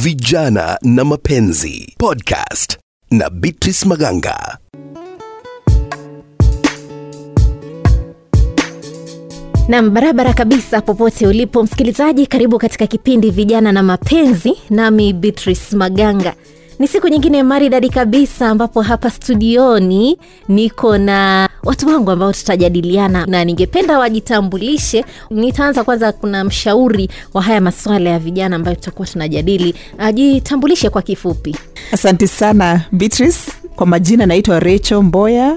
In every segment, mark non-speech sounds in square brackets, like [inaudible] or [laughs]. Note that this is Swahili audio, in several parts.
Vijana na Mapenzi podcast na Beatrice Maganga. Nam, barabara kabisa, popote ulipo msikilizaji, karibu katika kipindi Vijana na Mapenzi, nami Beatrice Maganga. Ni siku nyingine maridadi kabisa, ambapo hapa studioni niko na watu wangu ambao tutajadiliana, na ningependa wajitambulishe. Nitaanza kwanza, kuna mshauri wa haya masuala ya vijana ambayo tutakuwa tunajadili. Ajitambulishe kwa kifupi. Asante sana Beatrice. Kwa majina naitwa Rachel Mboya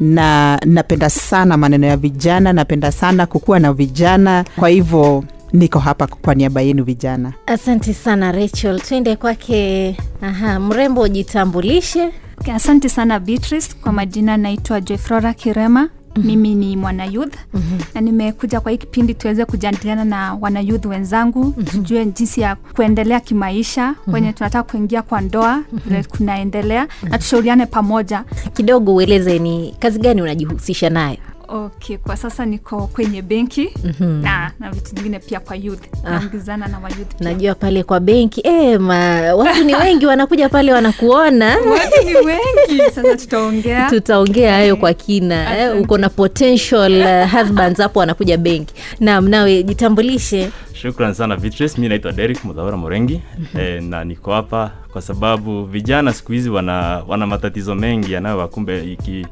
na napenda sana maneno ya vijana, napenda sana kukuwa na vijana, kwa hivyo niko hapa kwa niaba yenu vijana. Asante sana Rachel, twende kwake. Aha, mrembo, ujitambulishe. Okay, asante sana Beatrice. Kwa majina naitwa Joyflora Kirema. Mm-hmm. Mimi ni mwanayouth mm-hmm. na nimekuja kwa hii kipindi tuweze kujadiliana na wanayouth wenzangu mm-hmm. tujue jinsi ya kuendelea kimaisha mm-hmm. wenye tunataka kuingia kwa ndoa vile mm-hmm. kunaendelea mm-hmm. na tushauriane pamoja. Kidogo ueleze ni kazi gani unajihusisha nayo? Okay, kwa sasa niko kwenye benki mm-hmm. na, na vitu vingine pia kwa youth Ah. naongezana na wayouth pia. Najua pale kwa benki e, ma, watu ni wengi wanakuja pale wanakuona. [laughs] Watu ni wengi sasa, tutaongea Tutaongea hayo kwa kina eh, uko na potential uh, husbands hapo wanakuja benki. Naam, nawe jitambulishe. Shukran sana Beatrice. Mi naitwa Derek Mudhaura Morengi e, na niko hapa kwa sababu vijana siku hizi wana, wana matatizo mengi yanayowakumbe iki,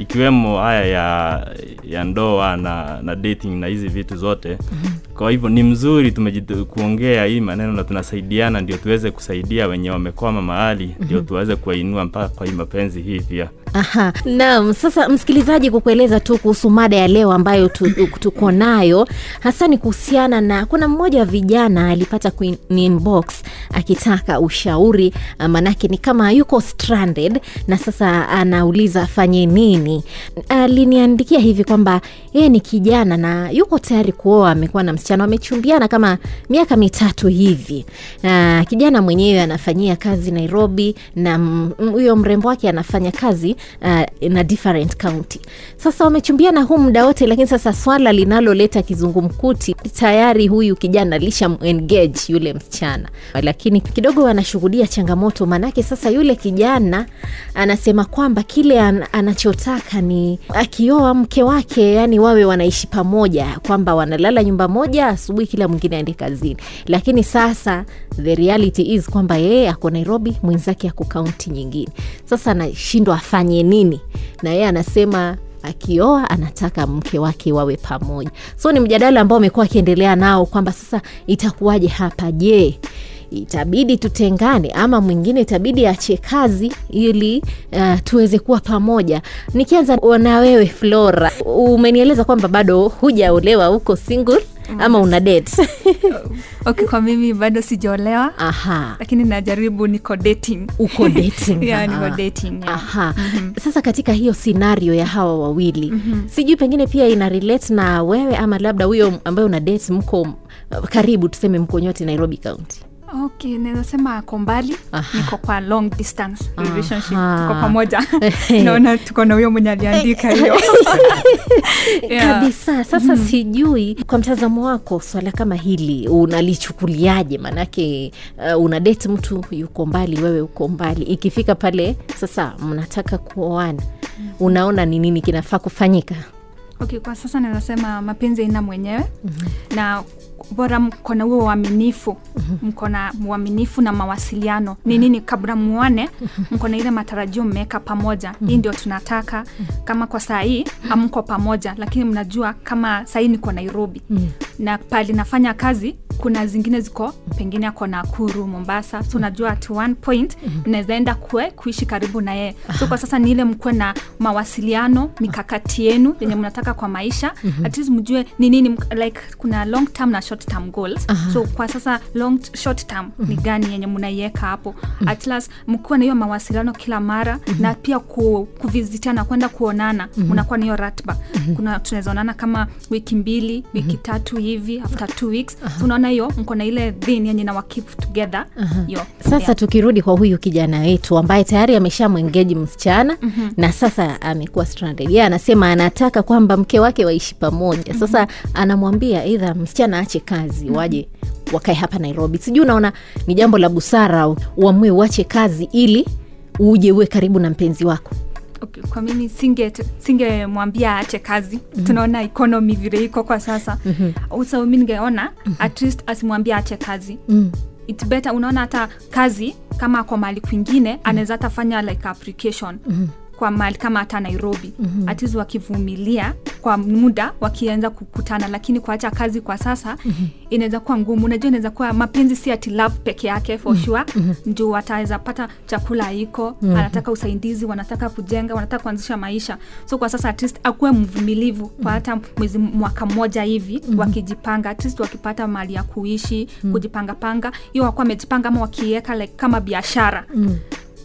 ikiwemo haya ya, ya ndoa na, na dating na hizi vitu zote. Kwa hivyo ni mzuri tumekuongea kuongea hii maneno na tunasaidiana, ndio tuweze kusaidia wenye wamekwama mahali, ndio tuweze kuwainua mpaka kwa hii mapenzi hii pia. Aha, naam. Sasa msikilizaji, kukueleza tu kuhusu mada ya leo ambayo tu- tuko nayo hasa ni kuhusiana na, kuna mmoja wa vijana alipata inbox akitaka ushauri, manake ni kama yuko stranded na sasa anauliza afanye nini. Aliniandikia hivi kwamba yeye ni kijana na yuko tayari kuoa, amekuwa na msichana, wamechumbiana kama miaka mitatu hivi. Na kijana mwenyewe anafanyia kazi Nairobi na huyo mrembo wake anafanya kazi uh, na different county. Sasa wamechumbiana huu muda wote, lakini sasa swala linaloleta kizungumkuti tayari huyu kijana alisha engage yule msichana, lakini kidogo anashuhudia changamoto, maanake sasa yule kijana anasema kwamba kile an, anachotaka ni akioa mke wake, yani wawe wanaishi pamoja, kwamba wanalala nyumba moja, asubuhi kila mwingine aende kazini. Lakini sasa the reality is kwamba yeye ako Nairobi, mwenzake ako kaunti nyingine. Sasa anashindwa afanye nini, na yeye anasema akioa anataka mke wake wawe pamoja. So ni mjadala ambao amekuwa akiendelea nao kwamba sasa itakuwaje hapa? Je, itabidi tutengane ama mwingine itabidi ache kazi ili uh, tuweze kuwa pamoja. Nikianza na wewe Flora, umenieleza kwamba bado hujaolewa, uko single ama una date? [laughs] okay, kwa mimi bado sijaolewa Aha. lakini najaribu niko dating uko dating [laughs] Yeah, niko dating, yeah. Aha. Sasa katika hiyo scenario ya hawa wawili sijui pengine pia ina relate na wewe ama labda huyo ambaye una date mko karibu, tuseme mko nyote Nairobi County. Okay naweza sema ako mbali. Niko kwa long distance. Relationship tuko pamoja. [laughs] Naona tuko na huyo mwenye aliandika hiyo. [laughs] Yeah. kabisa. Sasa sijui kwa mtazamo wako swala kama hili unalichukuliaje? Maanake uh, una date mtu yuko mbali wewe uko mbali. Ikifika pale sasa mnataka kuoana. Unaona ni nini kinafaa kufanyika okay kwa sasa ninasema mapenzi aina mwenyewe. Na bora mko na huo uaminifu. Mko na uaminifu na mawasiliano. Ni nini? Kabla muone mko na ile matarajio mmeweka pamoja. Hii ndio tunataka. Kama kwa saa hii amko pamoja. Lakini mnajua kama saa hii niko nairobi. Na pali nafanya kazi kuna zingine ziko pengine ako Nakuru, Mombasa, so unajua at one point mnaweza enda kue kuishi karibu na yeye. So kwa sasa ni ile mkuwe na mawasiliano, mikakati yenu yenye mnataka kwa maisha, at least mjue ni nini like kuna long term na short term goals. So kwa sasa long short term ni gani yenye mnaiweka hapo, at last mkuwe na hiyo mawasiliano kila mara na pia ku, kuvizitiana kwenda kuonana, mnakuwa na hiyo ratiba. Kuna tunaweza onana kama wiki mbili, wiki tatu hivi after two weeks. So unaona hiyo mko na ile thin yenye na keep together. Hiyo. sasa Yeah. tukirudi kwa huyu kijana wetu ambaye tayari ameshamwengeji msichana mm-hmm. na sasa amekuwa stranded. Yeye anasema anataka kwamba mke wake waishi pamoja. Sasa anamwambia eidha msichana ache kazi waje wakae hapa nairobi. Sijui unaona ni jambo la busara uamue uache kazi ili uje uwe karibu na mpenzi wako okay, kwa mimi singe singemwambia aache kazi mm-hmm. tunaona ekonomi vile iko kwa sasa mm-hmm. so mi ningeona mm-hmm. at least asimwambia aache kazi mm. it better unaona hata kazi kama kwa mahali kwingine mm-hmm. anaweza hata fanya like application mm-hmm kwa mahali kama hata nairobi mm-hmm. atizi wakivumilia kwa muda wakianza kukutana lakini kuacha kazi kwa sasa mm-hmm. inaweza kuwa ngumu unajua inaweza kuwa mapenzi si ati love peke yake for mm-hmm. sure mm-hmm. juu wataweza pata chakula iko mm-hmm. anataka usaidizi wanataka kujenga wanataka kuanzisha maisha so kwa sasa at least akuwe mvumilivu kwa hata mwezi mwaka mmoja hivi mm-hmm. wakijipanga at least wakipata mali ya kuishi mm-hmm. kujipangapanga hiyo wakuwa wamejipanga ama wakiweka like kama biashara mm-hmm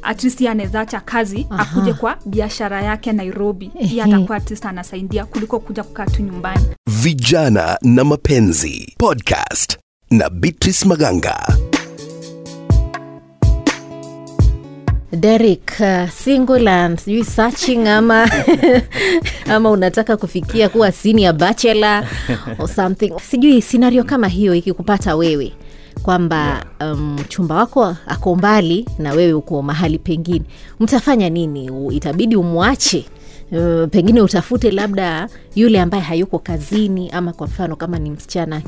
at least yeye anaweza acha kazi Aha. akuje kwa biashara yake nairobi. Hiye atakuwa at least anasaidia kuliko kuja kukaa tu nyumbani. Vijana na Mapenzi podcast na Beatrice Maganga. Derek, uh, single and sijui searching ama [laughs] ama unataka kufikia kuwa senior bachelor or something. Sijui scenario kama hiyo ikikupata wewe kwamba um, wako ako mbali na wewe uko mahali pengine. Mtafanya nini? Itabidi umwache. Uh, pengine utafute labda yule ambaye hayuko kazini ama kwa mfano kama ni msichana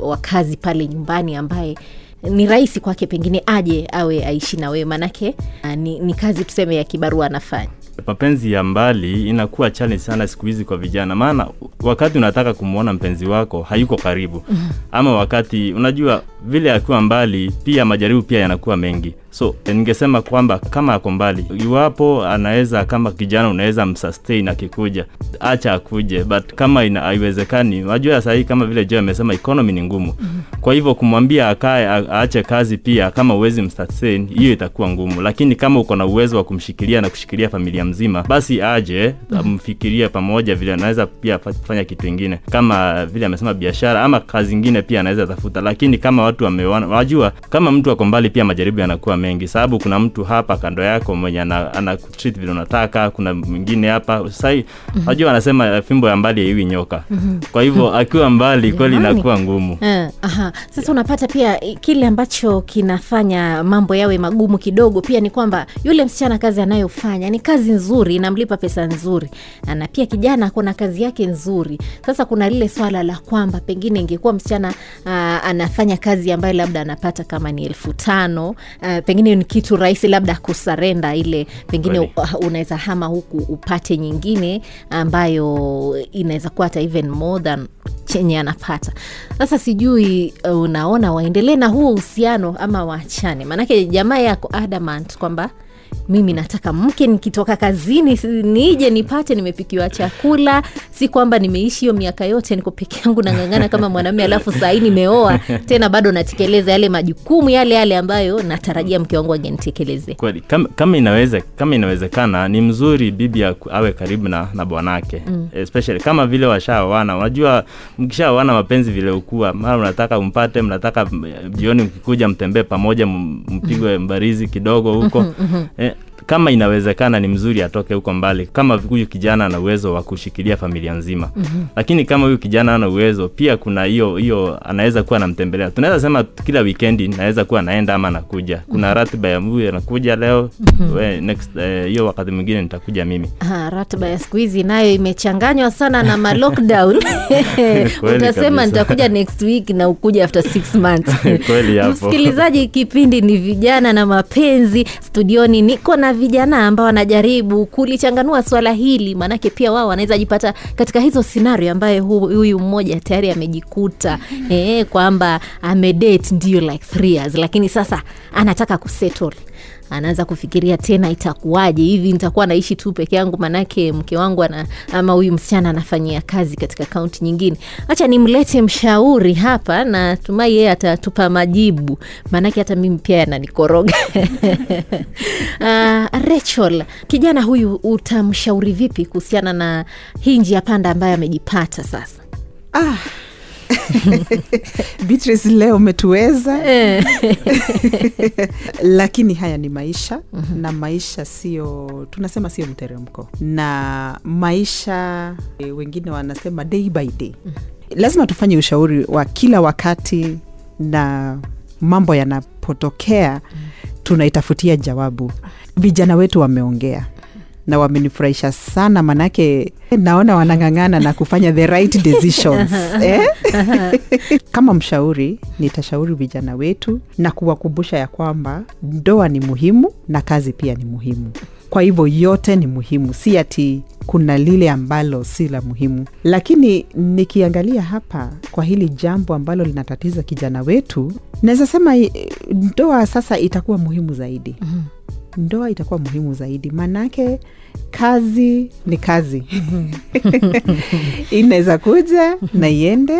uh, wa kazi pale nyumbani ambaye ni rahisi kwake pengine aje awe aishi na wewe. Manake uh, ni, ni kazi tuseme ya kibarua anafanya mapenzi ya mbali inakuwa challenge sana siku hizi kwa vijana. Maana wakati unataka kumwona mpenzi wako hayuko karibu. Ama wakati unajua vile akiwa mbali pia majaribu pia yanakuwa mengi so ningesema kwamba kama ako mbali iwapo anaweza kama kijana unaweza msustain akikuja acha akuje. But kama ina- haiwezekani. Wajua sahii kama vile jo amesema economy ni ngumu. Kwa hivyo kumwambia akae aache kazi pia kama uwezi msustain hiyo itakuwa ngumu. Lakini kama uko na uwezo wa kumshikilia na kushikilia familia mzima basi aje mfikirie pamoja vile anaweza pia fanya kitu ingine. Kama vile amesema biashara ama kazi ingine pia anaweza tafuta. Lakini kama watu wameona wajua kama mtu ako mbali pia majaribu yanakuwa mengi. Sababu kuna mtu hapa kando yako mwenye ana, ana vile unataka kuna mwingine hapa. Sai wajua anasema eh, fimbo ya mbali haiwi nyoka. Kwa hivyo akiwa mbali kweli inakuwa ngumu. Eh, aha. Sasa unapata pia kile ambacho kinafanya mambo yawe magumu kidogo pia ni kwamba yule msichana kazi anayofanya ni kazi nzuri, inamlipa pesa nzuri, na pia kijana kuna kazi yake nzuri. Sasa kuna lile swala la kwamba pengine ingekuwa msichana uh, anafanya kazi ambayo labda anapata kama ni elfu tano uh, pengine ni kitu rahisi labda kusarenda ile pengine unaweza hama huku upate nyingine ambayo inaweza kuwa hata even more than chenye anapata. Sasa sijui uh, unaona waendelee na huo uhusiano ama waachane? Maanake jamaa yako adamant kwamba mimi nataka mke nikitoka kazini nije nipate nimepikiwa chakula. Si kwamba nimeishi hiyo miaka yote niko peke yangu nang'ang'ana kama mwanamume alafu sahii nimeoa. Tena bado natekeleza yale majukumu yale yale ambayo natarajia mke wangu angenitekeleze. kweli kama, kama inaweze kama inawezekana ni mzuri bibi awe karibu na, na bwanake. Mm. especially kama vile washaoana unajua mkishaoana mapenzi vile ukuwa mara unataka umpate mnataka jioni mkikuja mtembee pamoja mpigwe mbarizi kidogo huko. Eh, kama inawezekana ni mzuri atoke huko mbali kama huyu kijana ana uwezo wa kushikilia familia nzima mm-hmm. lakini kama huyu kijana ana uwezo pia kuna hiyo hiyo anaweza kuwa anamtembelea tunaweza sema kila wikendi naweza kuwa anaenda ama anakuja kuna mm-hmm. ratiba ya huyu anakuja leo mm-hmm. we, next hiyo wakati mwingine nitakuja mimi ratiba ya siku hizi nayo imechanganywa sana na [laughs] Kweli [laughs] utasema nitakuja next week na ukuja after six months [laughs] Kweli hapo. msikilizaji kipindi ni vijana na mapenzi studioni niko na vijana ambao wanajaribu kulichanganua swala hili maanake pia wao wanaweza jipata katika hizo scenario ambayo huyu mmoja tayari amejikuta eh, kwamba amedate ndio like three years. Lakini sasa anataka kusettle anaanza kufikiria tena itakuwaje. Hivi nitakuwa naishi tu peke yangu manake mke wangu ana, ama huyu msichana anafanyia kazi katika kaunti nyingine. Hacha nimlete mshauri hapa na tumai yeye atatupa majibu maanake hata mimi pia yananikoroga. Uh, [laughs] rachel kijana huyu utamshauri vipi kuhusiana na hii njia panda ambayo amejipata sasa? Ah. [laughs] Beatrice leo umetuweza. [laughs] Lakini haya ni maisha mm-hmm. na maisha sio tunasema sio mteremko. Na maisha e, wengine wanasema day by day. Mm-hmm. lazima tufanye ushauri wa kila wakati na mambo yanapotokea tunaitafutia jawabu. Vijana wetu wameongea na wamenifurahisha sana manake naona wanang'ang'ana na kufanya the right decisions [laughs] eh? [laughs] kama mshauri nitashauri vijana wetu na kuwakumbusha ya kwamba ndoa ni muhimu na kazi pia ni muhimu. Kwa hivyo yote ni muhimu si ati kuna lile ambalo si la muhimu. Lakini nikiangalia hapa kwa hili jambo ambalo linatatiza kijana wetu naweza sema eh, ndoa sasa itakuwa muhimu zaidi ndoa itakuwa muhimu zaidi. Maanake kazi ni kazi. [laughs] Inaweza kuja na iende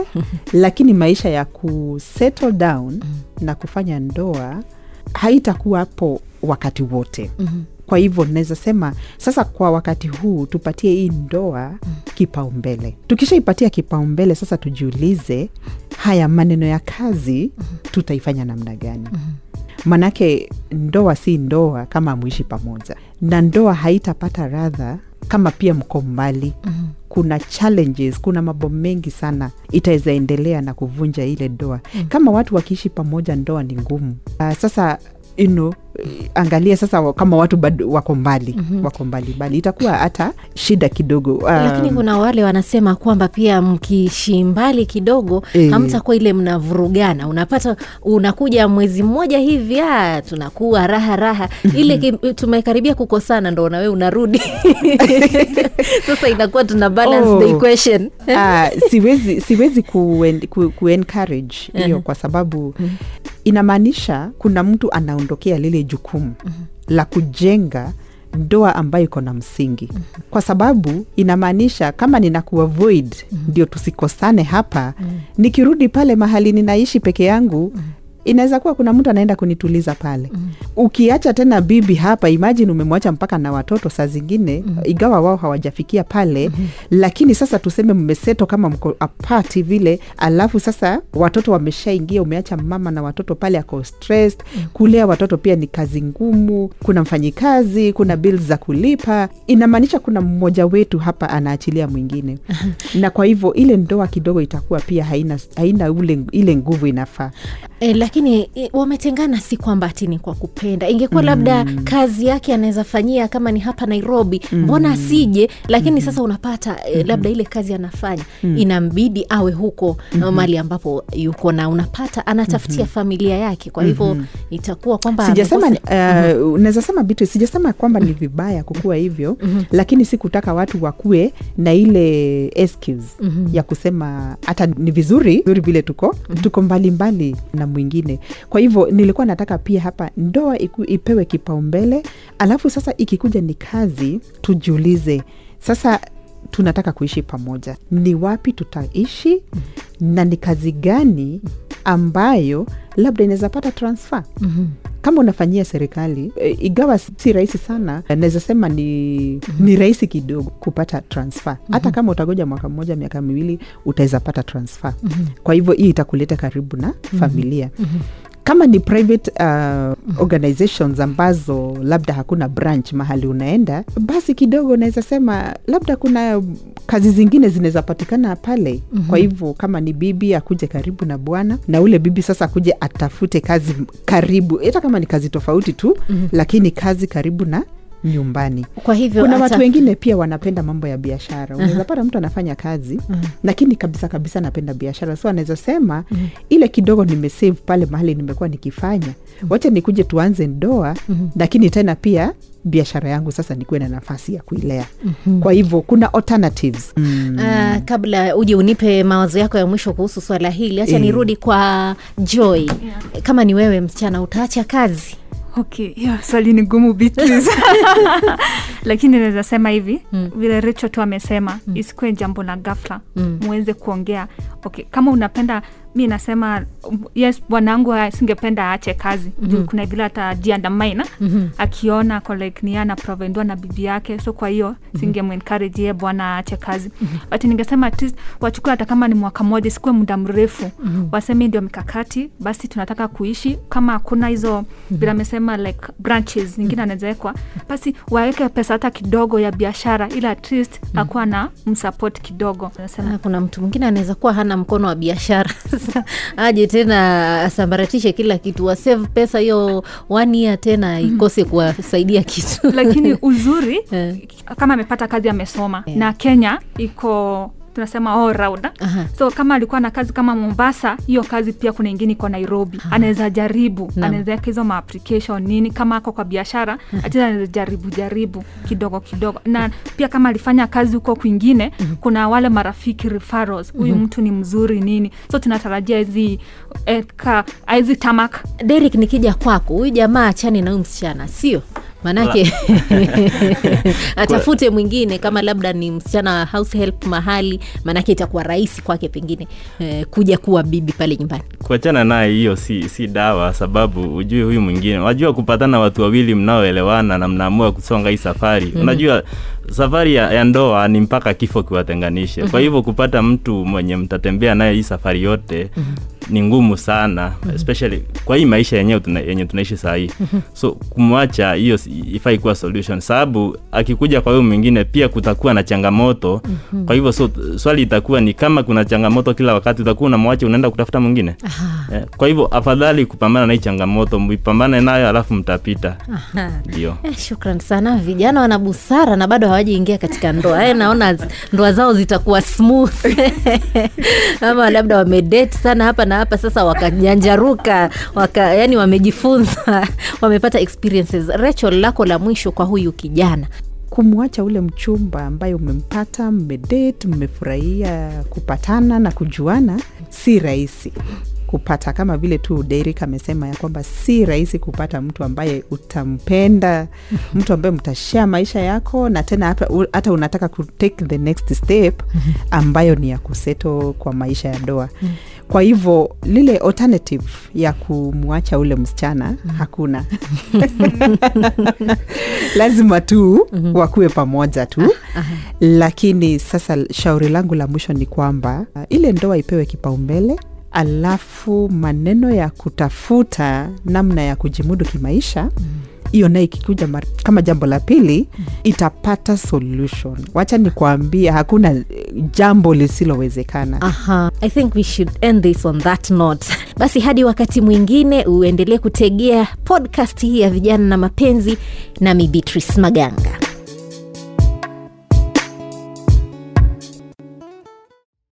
lakini maisha ya kusettle down na kufanya ndoa haitakuwapo wakati wote. Kwa hivyo naweza sema sasa kwa wakati huu tupatie hii ndoa kipaumbele. Tukishaipatia kipaumbele sasa tujiulize haya maneno ya kazi tutaifanya namna gani manake ndoa si ndoa kama mwishi pamoja na ndoa haitapata radha kama pia mko mbali mm-hmm. kuna challenges kuna mambo mengi sana itaweza endelea na kuvunja ile ndoa mm-hmm. kama watu wakiishi pamoja ndoa ni ngumu uh, sasa you know, angalia sasa kama watu bado wako mbali mm-hmm. wako mbali mbali. Itakuwa hata shida kidogo um, lakini kuna wale wanasema kwamba pia mkiishi mbali kidogo Eh. hamtakuwa ile mnavurugana. Unapata unakuja mwezi mmoja hivi a tunakuwa raha raha. Ile ki- tumekaribia kukosana ndo nawe unarudi. [laughs] Sasa inakuwa tuna balance Oh. the equation. Uh, siwezi siwezi ku, ku, ku encourage [laughs] hiyo kwa sababu inamaanisha kuna mtu anaondokea lile jukumu la kujenga ndoa ambayo iko na msingi. Kwa sababu inamaanisha kama nina kuavoid ndio tusikosane hapa nikirudi pale mahali ninaishi peke yangu inaweza kuwa kuna mtu anaenda kunituliza pale mm. ukiacha tena bibi hapa imajini umemwacha mpaka na watoto saa zingine mm. igawa wao hawajafikia pale mm-hmm. lakini sasa tuseme mmeseto kama mko apati vile alafu sasa watoto wameshaingia umeacha mama na watoto pale ako stressed mm. kulea watoto pia ni kazi ngumu kuna mfanyikazi kuna bills za kulipa inamaanisha kuna mmoja wetu hapa anaachilia mwingine [laughs] na kwa hivyo ile ndoa kidogo itakuwa pia haina, haina ule, ile nguvu inafaa E, lakini e, wametengana si kwamba ati ni kwa kupenda ingekuwa mm. labda kazi yake anaweza fanyia kama ni hapa nairobi mbona mm. asije lakini mm. sasa unapata mm. labda ile kazi anafanya mm. inambidi awe huko mm-hmm. mali ambapo yuko na unapata anatafutia mm-hmm. familia yake kwa hivyo mm-hmm. itakuwa kwamba sijasema naweza sema bitu sijasema kwamba ni vibaya kukuwa hivyo mm-hmm. lakini si kutaka watu wakuwe na ile excuse mm-hmm. ya kusema hata ni vizuri vizuri vile tuko mm-hmm. tuko mbalimbali mbali na mwingine kwa hivyo nilikuwa nataka pia hapa ndoa ipewe kipaumbele alafu sasa ikikuja ni kazi tujiulize sasa tunataka kuishi pamoja. Ni wapi tutaishi? Na ni kazi gani ambayo labda inaweza pata transfer? Mhm. Kama unafanyia serikali e, igawa si rahisi sana naweza sema ni, mm-hmm. ni rahisi kidogo kupata transfer mm-hmm. hata kama utagoja mwaka mmoja miaka miwili utaweza pata transfer mm-hmm. kwa hivyo hii itakuleta karibu na mm-hmm. familia mm-hmm kama ni private uh, organizations ambazo labda hakuna branch mahali unaenda basi kidogo unaweza sema labda kuna kazi zingine zinaweza patikana pale mm-hmm. kwa hivyo kama ni bibi akuje karibu na bwana na ule bibi sasa akuje atafute kazi karibu hata kama ni kazi tofauti tu mm-hmm. lakini kazi karibu na nyumbani. Kwa hivyo kuna watu wengine pia wanapenda mambo ya biashara. Unaweza pata mtu anafanya kazi lakini kabisa kabisa anapenda biashara. So anaweza sema ile kidogo nimesave pale mahali nimekuwa nikifanya wacha nikuje tuanze ndoa lakini tena pia biashara yangu sasa nikuwe na nafasi ya kuilea. Kwa hivyo kuna alternatives. Mm. Uh, kabla uje unipe mawazo yako ya mwisho kuhusu swala hili hacha e, nirudi kwa joy. Kama ni wewe msichana utaacha kazi okay hiyo swali ni gumu [laughs] lakini naweza sema hivi mm. vile Rachel tu amesema mm. isikuwe jambo la ghafla mm. muweze kuongea okay kama unapenda mi nasema yes bwanangu singependa aache kazi mm-hmm. juu kuna vile atajiandamaina mm-hmm. akiona ako like ni ana provendiwa na bibi yake so kwa hiyo mm-hmm. singemencourage ye bwana aache kazi mm-hmm. but ningesema at least wachukue hata kama ni mwaka mmoja sikuwe muda mrefu mm-hmm. waseme ndio mikakati basi tunataka kuishi kama hakuna hizo mm-hmm. bila amesema like branches nyingine anawezawekwa basi waweke pesa hata kidogo ya biashara ili at least mm-hmm. akuwa na msupport kidogo nasema Ah, kuna mtu mwingine anaweza kuwa hana mkono wa biashara [laughs] sasa aje tena asambaratishe kila kitu wasave pesa hiyo one year tena ikose kuwasaidia kitu lakini [laughs] uzuri Eh. kama amepata kazi amesoma Yeah. na kenya iko tunasema all round Aha. so kama alikuwa na kazi kama mombasa hiyo kazi pia kuna ingine iko nairobi. Anaweza jaribu. Naam. anaweza weka hizo maapplication nini kama ako kwa biashara acheza anaweza jaribu jaribu kidogo kidogo. Na pia kama alifanya kazi huko kwingine kuna wale marafiki referrals huyu mtu ni mzuri nini. So tunatarajia hizi eka ka- hizi tamak. Derek, nikija kwako, huyu jamaa achani na huyu msichana, sio manake [laughs] atafute mwingine kama labda ni msichana wa house help mahali, manake itakuwa rahisi kwake pengine eh, kuja kuwa bibi pale nyumbani. kuachana naye hiyo si, si dawa sababu ujue huyu mwingine unajua kupatana watu wawili mnaoelewana na mnaamua kusonga hii safari mm-hmm. unajua safari ya, ya ndoa ni mpaka kifo kiwatenganishe mm-hmm. kwa hivyo kupata mtu mwenye mtatembea naye hii safari yote mm-hmm ni ngumu sana mm-hmm. especially kwa hii maisha yenyewe tuna, yenye tunaishi saa hii. Mm-hmm. [laughs] so kumwacha hiyo ifai kuwa solution. Sababu akikuja kwa huyu mwingine pia kutakuwa na changamoto. Mm-hmm. kwa hivyo so swali itakuwa ni kama kuna changamoto kila wakati utakuwa unamwacha unaenda kutafuta mwingine? Eh, kwa hivyo afadhali kupambana na hii changamoto mpambane nayo alafu mtapita. Ndio. Eh, shukran sana. Vijana wana busara na bado hawajaingia katika ndoa. Eh, naona ndoa zao zitakuwa smooth. [laughs] Ama labda wamedate sana hapa na hapa sasa wakajanjaruka waka, yani wamejifunza [laughs] wamepata experiences. Rachel lako la mwisho kwa huyu kijana. Kumwacha ule mchumba ambaye umempata mmedate mmefurahia kupatana na kujuana si rahisi kupata. Kama vile tu Derek amesema ya kwamba si rahisi kupata mtu ambaye utampenda [laughs] mtu ambaye mtashare maisha yako na tena hata, hata unataka ku take the next step [laughs] ambayo ni ya kuseto kwa maisha ya ndoa kwa hivyo lile alternative ya kumwacha ule msichana hakuna. [laughs] Lazima tu wakuwe pamoja tu. Lakini sasa shauri langu la mwisho ni kwamba uh, ile ndoa ipewe kipaumbele alafu maneno ya kutafuta namna ya kujimudu kimaisha hiyo naye ikikuja kama jambo la pili itapata solution wacha nikuambia hakuna eh, jambo lisilowezekana Aha. I think we should end this on that note. [laughs] Basi hadi wakati mwingine uendelee kutegea podcast hii ya vijana na mapenzi nami Beatrice Maganga.